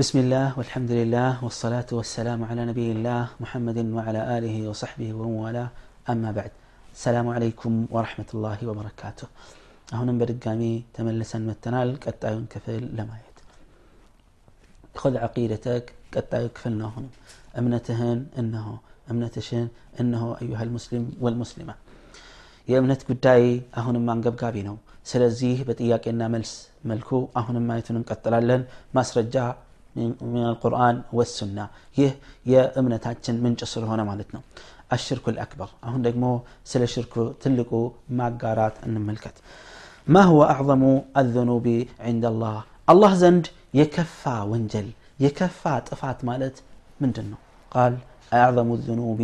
بسم الله والحمد لله والصلاة والسلام على نبي الله محمد وعلى آله وصحبه ومن والاه أما بعد السلام عليكم ورحمة الله وبركاته አሁንም በድጋሚ ተመልሰን መተናል ቀጣዩን ክፍል ለማየት خذ عقيدتك ቀጣዩ ክፍል ነው አሁንም እምነትህን እነሆ እምነትሽን እነሆ አዩሃ ልሙስሊም ወልሙስሊማ የእምነት ጉዳይ አሁንም አንገብጋቢ ነው ስለዚህ በጥያቄና መልስ መልኩ አሁንም ማየቱን እንቀጥላለን ማስረጃ من القرآن والسنة ይህ የእምነታችን ምንጭ ስለሆነ ማለት ነው الشرك الأكبر አሁን ደግሞ ስለ ሽርኩ ትልቁ ማጋራት እንመልከት ما هو أعظم الذنوب عند الله الله زند يكفى وانجل يكفى طفات مالت من جنة قال أعظم الذنوب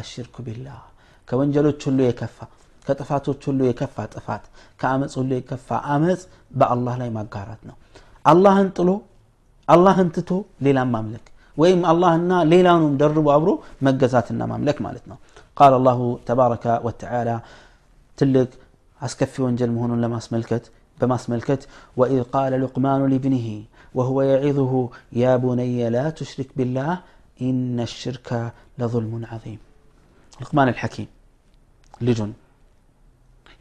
الشرك بالله كوانجلو تشلو يكفى كطفاتو تشلو يكفى طفات كأمس ሁሉ የከፋ አመፅ በአላህ ላይ ማጋራት ነው አላህን ጥሎ አላህን ትቶ ሌላን ማምለክ ወይም አላህና ሌላውንም ደርቦ አብሮ መገዛትና ማምለክ ማለት ነው ቃል አላሁ ተባረከ ወተዓላ ትልቅ አስከፊ ወንጀል መሆኑን ለማስመልከት በማስመልከት ወኢዝ ቃለ ሉቅማኑ ሊብኒህ وهو يعظه يا بني لا تشرك بالله إن الشرك لظلم عظيم لقمان الحكيم لجن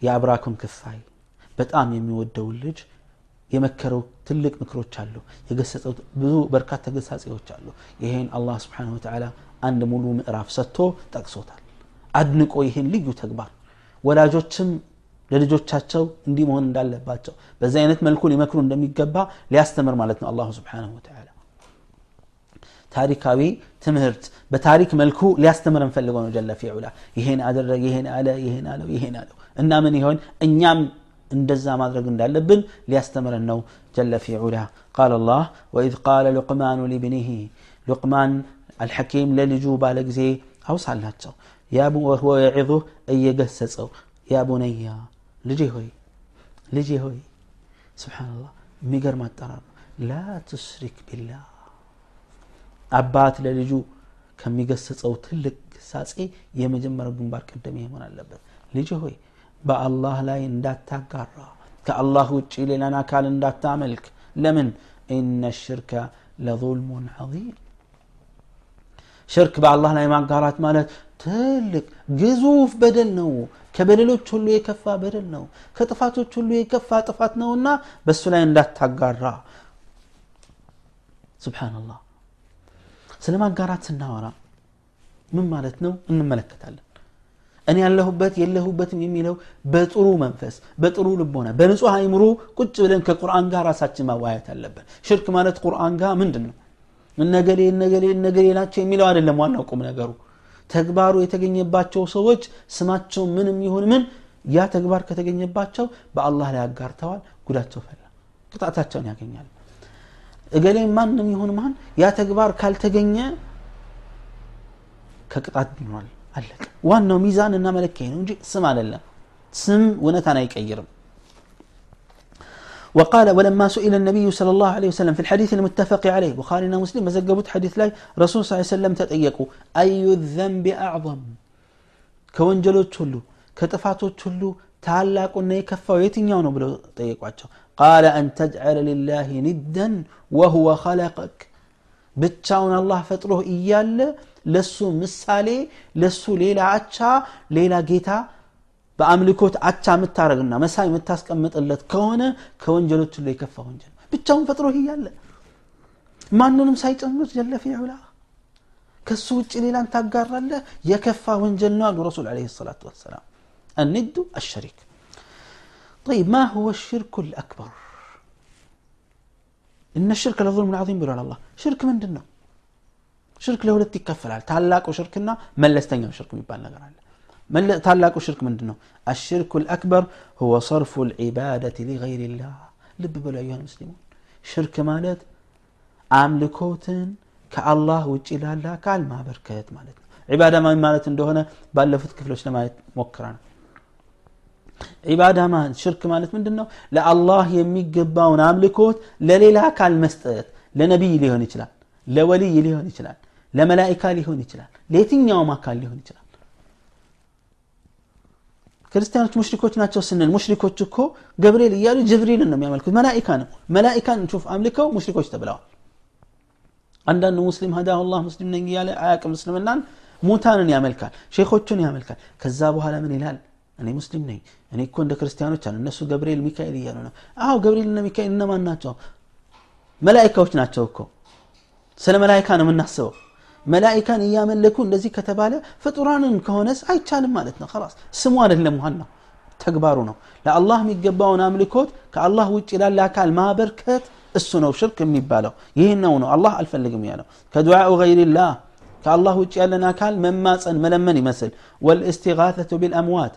يا أبراكم كفاي በጣም የሚወደው ልጅ የመከረው ትልቅ ምክሮች አሉ የገሰጸው ብዙ በርካታ ተገሳጼዎች አሉ ይሄን አላህ ስብሓን ወተላ አንድ ሙሉ ምዕራፍ ሰጥቶ ጠቅሶታል አድንቆ ይህን ልዩ ተግባር ወላጆችም ለልጆቻቸው እንዲህ መሆን እንዳለባቸው በዚህ አይነት መልኩ ሊመክሩ እንደሚገባ ሊያስተምር ማለት ነው አላሁ ስብሓንሁ ወተላ ታሪካዊ ትምህርት በታሪክ መልኩ ሊያስተምረን ፈልገው ነው ጀለ ፊዑላ ይሄን አደረገ ይሄን አለ ይሄን አለው ይሄን አለው እና ምን ይሆን እኛም እንደዛ ማድረግ እንዳለብን ሊያስተምረን ነው ጀለ ፊ ዑላ ቃል አላህ ወኢዝ ቃለ ሉቅማኑ ሊብኒህ ሉቅማን አልሐኪም ለልጁ ባለ ጊዜ አውሳላቸው ወህወ የዒዙህ እየገሰጸው ያ ቡነያ ልጄ ሆይ ልጄ ሆይ ስብሓንላህ የሚገርም አጠራር ነው ላ ትሽሪክ ቢላህ አባት ለልጁ ከሚገሰጸው ትልቅ ግሳጼ የመጀመሪያው ግንባር ቀደም መሆን አለበት ልጅ ሆይ በአላህ ላይ እንዳታጋራ ከአላህ ውጭ ሌላን አካል እንዳታመልክ ለምን ኢነ ሽርከ ለظልሙን ዐዚም ሽርክ በአላህ ላይ ማጋራት ማለት ትልቅ ግዙፍ በደል ነው ከበደሎች ሁሉ የከፋ በደል ነው ከጥፋቶች ሁሉ የከፋ ጥፋት ነውና በእሱ ላይ እንዳታጋራ ስብሓንላህ ስለ ማጋራት ስናወራ ምን ማለት ነው እንመለከታለን እኔ ያለሁበት የለሁበትም የሚለው በጥሩ መንፈስ በጥሩ ልቦና በንጹህ አይምሮ ቁጭ ብለን ከቁርአን ጋር ራሳችን ማዋየት አለብን። ሽርክ ማለት ቁርአን ጋር ምንድን ነው? እነገሌ እነገሌ እነገሌ ናቸው የሚለው አይደለም ዋናው ቁም ነገሩ። ተግባሩ የተገኘባቸው ሰዎች ስማቸው ምንም ይሁን ምን ያ ተግባር ከተገኘባቸው በአላህ ላይ አጋርተዋል ጉዳቸው ፈላ ቅጣታቸውን ያገኛል እገሌ ማንም ይሁን ማን ያ ተግባር ካልተገኘ ከቅጣት ድኗል አለቀ ዋናው ሚዛን እና መለኪያ ነው እንጂ ስም አይደለም ስም እውነታን አይቀይርም وقال ولما سئل النبي صلى الله عليه وسلم في الحديث المتفق عليه بخارينا مسلم مزقبت حديث لاي رسول صلى الله عليه وسلم تطيقوا أي الذنب أعظم كونجلو تشلو كتفاتو تشلو ታላቁና የከፋው የትኛው ነው ብለው ጠየቋቸው ቃለ አን ተጅዐለ ሊላህ ኒደን ወሁወ ኸለቀክ ብቻውን አላህ ፈጥሮህ እያለ ለሱ ምሳሌ ለሱ ሌላ አቻ ሌላ ጌታ በአምልኮት አቻ የምታደረግና መሳይ የምታስቀምጥለት ከሆነ ከወንጀሎች ሁሉ የከፋ ወንጀል ብቻውን ፈጥሮህ እያለ ማንንም ሳይጨምር ጀለ ፊ ዑላ ከሱ ውጭ ሌላን ታጋራለህ የከፋ ወንጀል ነው አሉ ረሱል ለ ሰላቱ ወሰላም الند الشريك طيب ما هو الشرك الأكبر إن الشرك لظلم عظيم بلو الله شرك من دنا ሽርክ ለሁለት ይከፈላል ታላቁ ሽርክና መለስተኛው ሽርክ የሚባል ነገር አለ ታላቁ ሽርክ ምንድን ነው አሽርኩ ልአክበር ሁወ ሰርፉ ልዒባደት ሊገይር ላህ ልብ በሉ አዩሃን ሙስሊሙን ሽርክ ማለት አምልኮትን ከአላህ ውጭ ላለ አካል ማበርከት ማለት ነው ዒባዳ ማለት እንደሆነ ባለፉት ክፍሎች ለማየት ሞክራ ነው ዒባዳ ማለት ሽርክ ማለት ምንድን ነው ለአላህ የሚገባውን አምልኮት ለሌላ አካል መስጠት ለነቢይ ሊሆን ይችላል ለወልይ ሊሆን ይችላል ለመላይካ ሊሆን ይችላል ለየትኛውም አካል ሊሆን ይችላል ክርስቲያኖች ሙሽሪኮች ናቸው ስንል ሙሽሪኮች እኮ ገብርኤል እያሉ ጅብሪልን ነው የሚያመልኩት መላኢካ ነው መላኢካን ሹፍ አምልከው ሙሽሪኮች ተብለዋል አንዳንድ ሙስሊም ሀዳሁ ላህ ሙስሊም ነኝ እያለ አያቅም እስልምናን ሙታንን ያመልካል ሼኾቹን ያመልካል ከዛ በኋላ ምን ይላል እኔ ሙስሊም ነኝ እኔ እኮ እንደ ክርስቲያኖች አሉ እነሱ ገብርኤል ሚካኤል እያሉ ነው አዎ ገብርኤልና ሚካኤል እነማን ናቸው መላይካዎች ናቸው እኮ ስለ መላይካ ነው የምናስበው መላይካን እያመለኩ እንደዚህ ከተባለ ፍጡራንን ከሆነስ አይቻልም ማለት ነው ላስ ስሙ አይደለም ዋናው ተግባሩ ነው ለአላህ የሚገባውን አምልኮት ከአላህ ውጭ ላለ አካል ማበርከት እሱ ነው ሽርክ የሚባለው ይህ ነው ነው አላህ አልፈልግም ያለው ከዱዓኡ ገይሪላህ ከአላህ ውጭ ያለን አካል መማፀን መለመን ይመስል ወልእስቲጋተቱ ቢልአምዋት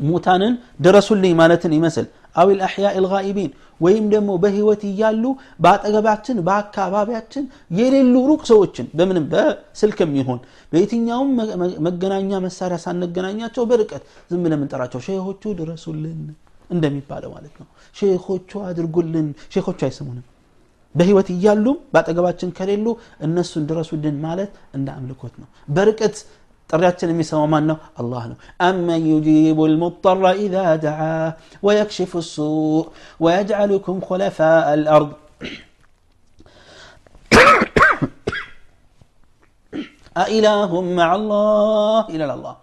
ሙታንን ድረሱልኝ ማለትን ይመስል አው ልአሕያ ልጋኢቢን ወይም ደግሞ በህይወት እያሉ በአጠገባችን በአካባቢያችን የሌሉ ሩቅ ሰዎችን በምንም በስልክም ይሆን በየትኛውም መገናኛ መሳሪያ ሳንገናኛቸው በርቀት ዝም ብለን የምንጠራቸው ሼሆቹ ድረሱልን እንደሚባለው ማለት ነው ሼኾቹ አድርጉልን ሼኾቹ አይስሙንም በህይወት እያሉም በአጠገባችን ከሌሉ እነሱን ድረሱልን ማለት እንደ አምልኮት ነው በርቀት ጥሪያችን የሚሰማው ማን ነው አላህ ነው አመን ዩጂቡ ልሙጠራ ኢዛ ደዓ ወየክሽፉ ሱእ ወየጅዓሉኩም ኮለፋ አልአርድ أإله مع الله إلى الله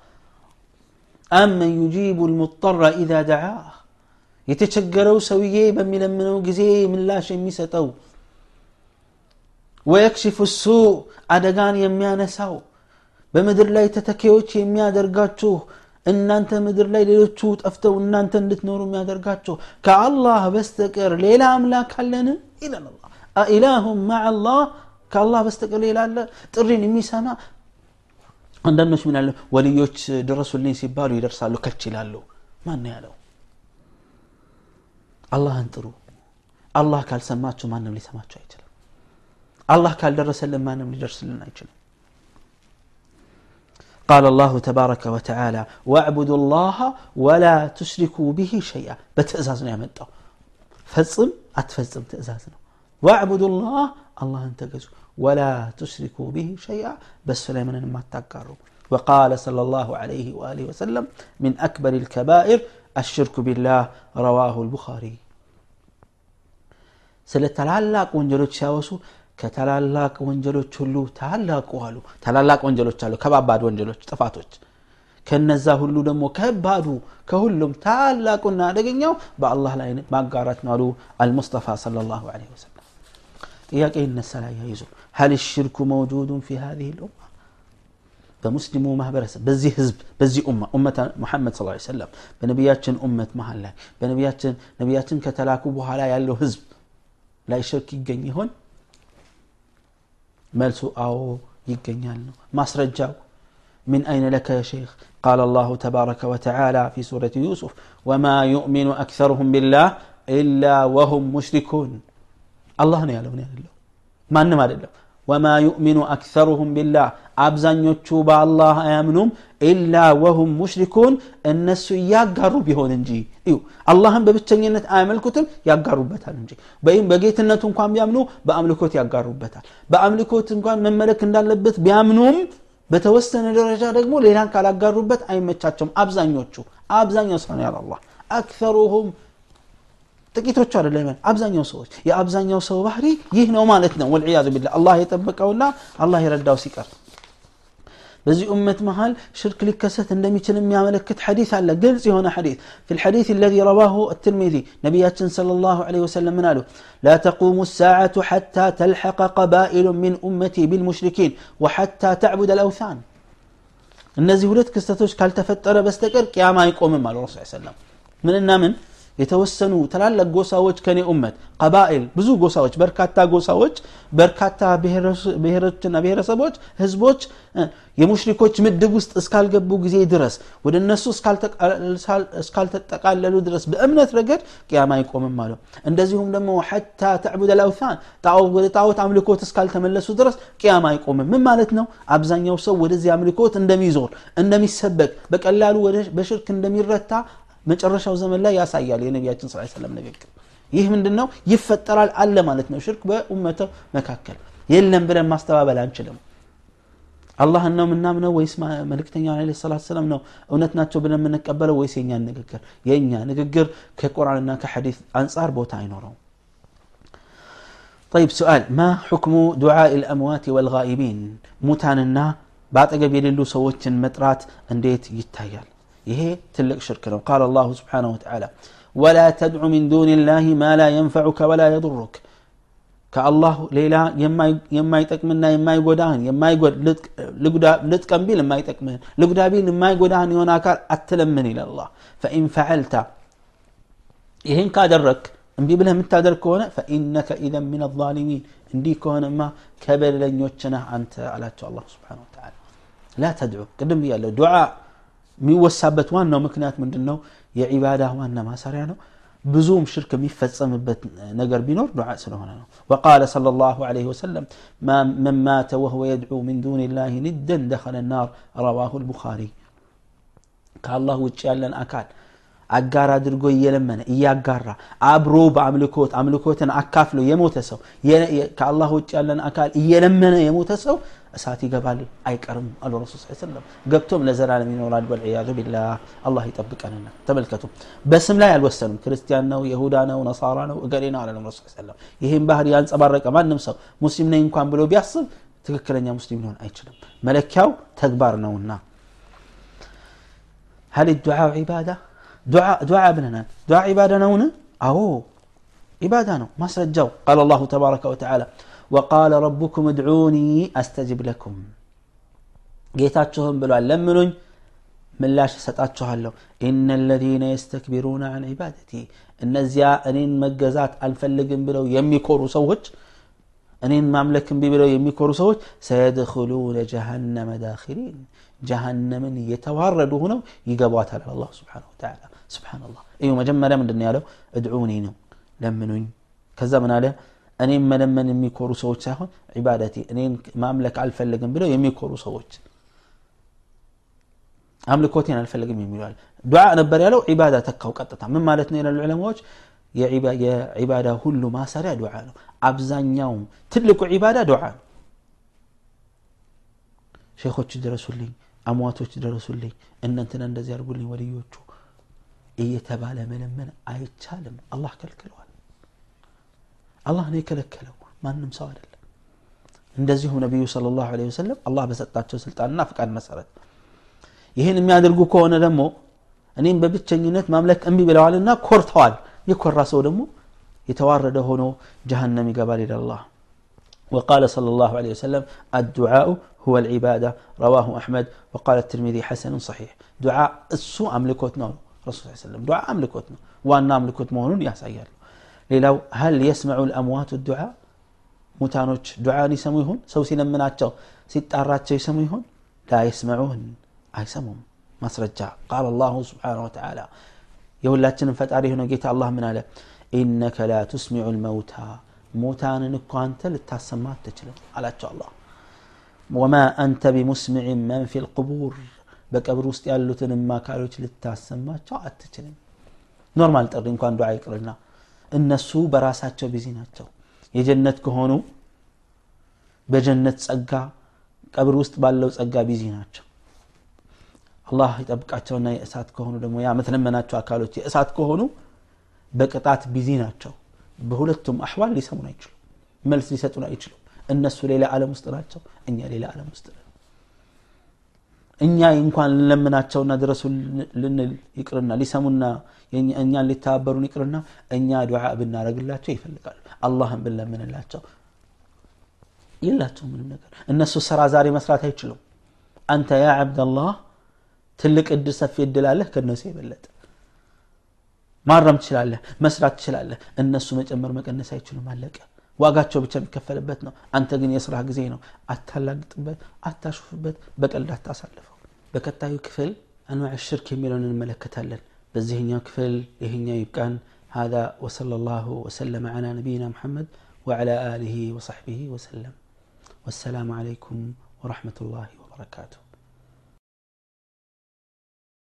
أمن يجيب المضطر إذا دعاه የተቸገረው ሰውዬ በሚለምነው ጊዜ ምላሽ የሚሰጠው ወየክሽፉ ሱእ አደጋን የሚያነሳው በምድር ላይ ተተኪዎች የሚያደርጋችሁ እናንተ ምድር ላይ ሌሎቹ ጠፍተው እናንተ እንድትኖሩ የሚያደርጋችሁ ከአላህ በስተቀር ሌላ አምላክ አለን ይላል አላ አኢላሁም ማዕ አላህ ከአላህ በስተቀር ሌላ አለ ጥሪን የሚሰማ አንዳንዶች ምን ያለ ወልዮች ድረሱልኝ ሲባሉ ይደርሳሉ ከች ይላሉ ማን ያለው አላህን ጥሩ አላህ ካልሰማችሁ ማንም ሊሰማችሁ አይችልም አላህ ካልደረሰልን ማንም ሊደርስልን አይችልም قال الله تبارك وتعالى واعبدوا الله ولا تشركوا به شيئا بتأزازنا يا مدو فصم أتفصم تأزازنا واعبدوا الله الله انتقزوا ولا تشركوا به شيئا بس سليمان ما تقاروا وقال صلى الله عليه وآله وسلم من أكبر الكبائر الشرك بالله رواه البخاري ስለተላላቅ ወንጀሎች ሲያወሱ ከታላላቅ ወንጀሎች ሁሉ ታላቁ አሉ ታላላቅ ወንጀሎች አሉ ከባባድ ወንጀሎች ጥፋቶች ከነዛ ሁሉ ደግሞ ከባዱ ከሁሉም ታላቁና አደገኛው በአላህ ላይ ማጋራት ነው አሉ አልሙስጠፋ صለ ላሁ ለ ወሰለም ጥያቄ ይነሳል አያይዞ ሀል ሽርኩ መውጁዱን ፊ ሀዚህ ልኡማ በሙስሊሙ ማህበረሰብ በዚህ ህዝብ በዚህ ኡማ ኡመት ሙሐመድ ስ ሰለም በነቢያችን ኡመት መሀል ላይ በነቢያችን ነቢያችን ከተላኩ በኋላ ያለው ህዝብ ላይ ሽርክ ይገኝ ይሆን መልሱ አዎ ይገኛል ነው ማስረጃው من أين لك يا شيخ قال الله تبارك وتعالى في سورة يوسف وما يؤمن أكثرهم بالله إلا وهم مشركون الله نيالون يالله ما نما وما يؤمن أكثرهم بالله አብዛኞቹ በአላህ አያምኑም ኢላ ወሁም ሙሽሪኩን እነሱ እያጋሩ ቢሆን እንጂ እዩ አላህን በብቸኝነት አያመልኩትም ያጋሩበታል እንጂ ወይም በጌትነቱ እንኳን ቢያምኑ በአምልኮት ያጋሩበታል በአምልኮት እንኳን መመለክ እንዳለበት ቢያምኑም በተወሰነ ደረጃ ደግሞ ሌላን ካላጋሩበት አይመቻቸውም አብዛኞቹ አብዛኛው ሰው ነው ያለ አላህ አክሰሩሁም ጥቂቶቹ አይደለም አብዛኛው ሰዎች የአብዛኛው ሰው ባህሪ ይህ ነው ማለት ነው ወልዕያዙ ቢላ አላህ የጠበቀውና አላህ የረዳው ሲቀር በዚህ ኡመት መሃል ሽርክ ሊከሰት እንደሚችል የሚያመለክት ሐዲስ አለ ግልጽ የሆነ ሐዲስ في الحديث الذي رواه الترمذي نبياتنا صلى الله عليه وسلم من قالوا لا تقوم الساعة حتى تلحق قبائل من أمتي بالمشركين وحتى تعبد الأوثان እነዚህ ሁለት ክስተቶች ካልተፈጠረ በስተቀር ቅያማ አይቆምም አሉ ረሱ ሰለም ምንና ምን የተወሰኑ ትላልቅ ጎሳዎች ከኔ ኡመት ቀባኤል ብዙ ጎሳዎች በርካታ ጎሳዎች በርካታ ብሔሮችና ብሔረሰቦች ህዝቦች የሙሽሪኮች ምድብ ውስጥ እስካልገቡ ጊዜ ድረስ ወደ እነሱ እስካልተጠቃለሉ ድረስ በእምነት ረገድ ቅያማ አይቆምም አለው እንደዚሁም ደግሞ ሐታ ተዕቡድ አልአውታን ወደ ጣዖት አምልኮት እስካልተመለሱ ድረስ ቅያማ አይቆምም። ምን ማለት ነው? አብዛኛው ሰው ወደዚህ አምልኮት እንደሚዞር እንደሚሰበክ በቀላሉ በሽርክ እንደሚረታ መጨረሻው ዘመን ላይ ያሳያል የነቢያችን ስ ሰለም ንግግር ይህ ምንድን ነው ይፈጠራል አለ ማለት ነው ሽርክ በኡመተ መካከል የለም ብለን ማስተባበል አንችልም አላህን ነው የምናምነው ወይስ መልእክተኛ ለ ሰላት ሰላም ነው እውነት ናቸው ብለን የምንቀበለው ወይስ የእኛን ንግግር የእኛ ንግግር ከቁርአንና ከሐዲስ አንጻር ቦታ አይኖረው طيب سؤال ما حكم دعاء الأموات والغائبين موتاننا باتقب يللو سوتشن مطرات انديت يتايال ይሄ ትልቅ ሽርክ ነው ቃል አላሁ ስብሓንሁ ወተዓላ ወላ ተድዑ ሚን ዱን ላህ ማ ላ የንፈዑከ ወላ የضሩክ ከአላህ ሌላ የማይጠቅምና የማይጎዳህን ልጥቀም ቢል የማይጠቅምህን ልጉዳ ቢል የማይጎዳህን የሆነ አካል አትለምን ይላል አላህ ፈኢን ፈዐልታ ይህን ካደረክ እምቢ ብለህ የምታደርግ ከሆነ ፈኢነከ ኢዘን ምን አዛሊሚን እንዲህ ከሆነማ ከበደለኞች ነህ አንተ አላቸው አላህ ስብሓን ወተዓላ ላ ተድዑ ቅድም ብያለሁ ዱዓ የሚወሳበት ዋናው ምክንያት ምንድን ነው የዒባዳ ዋና ማሰሪያ ነው ብዙም ሽርክ የሚፈጸምበት ነገር ቢኖር ዱዓ ስለሆነ ነው ወቃለ صለ ላሁ ለህ ወሰለም መን ማተ ወህወ የድዑ ምን ዱን ላህ ንደን ደኸለ ናር ረዋሁ ልቡኻሪ ከአላህ ውጭ ያለን አካል አጋር አድርጎ እየለመነ እያጋራ አብሮ በአምልኮት አምልኮትን አካፍሎ የሞተ ሰው ከአላህ ውጭ ያለን አካል እየለመነ የሞተ ሰው እሳት ይገባል አይቀርም አሉ ረሱል ስ ሰለም ገብቶም ለዘላለም ይኖራል ወልዕያዙ ቢላህ አላህ ይጠብቀንና ተመልከቱ በስም ላይ አልወሰኑም ክርስቲያን ነው የሁዳ ነው ነሳራ ነው እገሌ ነው አላለም ረሱል ሰለም ይህም ባህር ያንጸባረቀ ማንም ሰው ሙስሊም ነኝ እንኳን ብሎ ቢያስብ ትክክለኛ ሙስሊም ሊሆን አይችልም መለኪያው ተግባር ነውና هل الدعاء عبادة؟ دعاء دعاء ابننا دعاء عبادة نون أو عبادة نو ما سجوا قال الله تبارك وتعالى وقال ربكم ادعوني أستجب لكم ጌታችሁም ብሏል ለምኑኝ ምላሽ እሰጣችኋለሁ ኢነ ለዚነ የስተክቢሩነ አን ዒባደቲ እነዚያ እኔን መገዛት አልፈልግም ብለው የሚኮሩ ሰዎች እኔን ማምለክ እምቢ ብለው የሚኮሩ ሰዎች ሰየድክሉነ ጀሃነመ ዳኪሪን ጀሃነምን እየተዋረዱ ሆነው ይገቧታል አላ ስብሓን ወተላ ስብሓንላህ እዩ መጀመሪያ ምንድን ያለው እድዑኒ ነው ለምኑኝ ከዛ ምን አለ እኔም መለመን የሚኮሩ ሰዎች ሳይሆን ዒባደቲ እኔን ማምለክ አልፈልግም ብለው የሚኮሩ ሰዎች አምልኮቴን አልፈልግም የሚለዋል ዱዓ ነበር ያለው ዒባዳ ተካው ቀጥታ ምን ማለት ነው ይላሉ ዑለማዎች የዒባዳ ሁሉ ማሰሪያ ዱዓ ነው አብዛኛውም ትልቁ ዒባዳ ዱዓ ነው ሼኾች ድረሱልኝ አሟቶች ድረሱልኝ እነንትና እንደዚህ አድርጉልኝ ወልዮቹ እየተባለ መለመን አይቻልም አላህ ከልክለዋል አላህ ነው የከለከለው ማንም ሰው አይደለም እንደዚሁም ነቢዩ ስለ ላሁ ወሰለም አላህ በሰጣቸው ስልጣንና ፍቃድ መሰረት ይህን የሚያደርጉ ከሆነ ደግሞ እኔም በብቸኝነት ማምለክ እምቢ ብለዋልና ኮርተዋል የኮራ ሰው ደግሞ የተዋረደ ሆኖ ጀሃነም ይገባል ይላል አላህ وقال صلى الله عليه وسلم الدعاء هو العبادة رواه أحمد وقال الترمذي حسن صحيح دعاء السوء أملكوتنا رسول الله عليه وسلم دعاء أملكوتنا وأنا أملكوت مهنون يا سيال ሌላው ሀል የስመዑ ልአምዋቱ ዱዓ ሙታኖች ዱዓን ይሰሙ ይሆን ሰው ሲለምናቸው ሲጣራቸው ይሰሙ ይሆን ላ የስመዑን አይሰሙም ማስረጃ ቃል አላሁ ስብሓን ወተላ የሁላችንም ፈጣሪ የሆነው ጌታ አላህ ምን አለ ኢነከ ላ ትስሚዑ ልመውታ ሙታንን እኮ አንተ ልታሰማ አትችልም አላቸው አላ ወማ አንተ ቢሙስሚዕን መን ፊ ልቁቡር በቀብር ውስጥ ያሉትን አካሎች ልታሰማቸው አትችልም ኖርማል ጥሪ እንኳን ዱዓ ይቅርና እነሱ በራሳቸው ቢዚ ናቸው። የጀነት ከሆኑ በጀነት ጸጋ ቀብር ውስጥ ባለው ጸጋ ቢዚ ናቸው። አላህ ይጠብቃቸውና የእሳት ከሆኑ ደግሞ ያ ምትለመናቸው አካሎች የእሳት ከሆኑ በቅጣት ቢዚ ናቸው። በሁለቱም አሕዋል ሊሰሙን አይችሉም መልስ ሊሰጡን አይችሉም። እነሱ ሌላ ዓለም ውስጥ ናቸው እኛ ሌላ ዓለም ውስጥ ነን እኛ እንኳን ልንለምናቸውና ድረሱ ልንል ይቅርና ሊሰሙና እኛን ሊተባበሩን ይቅርና እኛ ዱዓ ብናደረግላቸው ይፈልጋሉ አላህን ብንለምንላቸው የላቸው ምንም ነገር እነሱ ስራ ዛሬ መስራት አይችሉም አንተ ያ ዓብደላህ ትልቅ እድል ሰፊ እድል አለህ ከእነሱ የበለጠ ማረም ትችላለህ መስራት ትችላለህ እነሱ መጨመር መቀነስ አይችሉም አለቀ ዋጋቸው ብቻ የሚከፈልበት ነው አንተ ግን የስራ ጊዜ ነው አታላግጥበት አታሹፍበት በቀልድ አታሳልፈው በቀጣዩ ክፍል አንዋዕ ሽርክ የሚለውን እንመለከታለን በዚህኛው ክፍል ይህኛው ይብቃን هذا وصلى الله وسلم على نبينا محمد وعلى آله وصحبه وسلم والسلام عليكم ورحمة الله وبركاته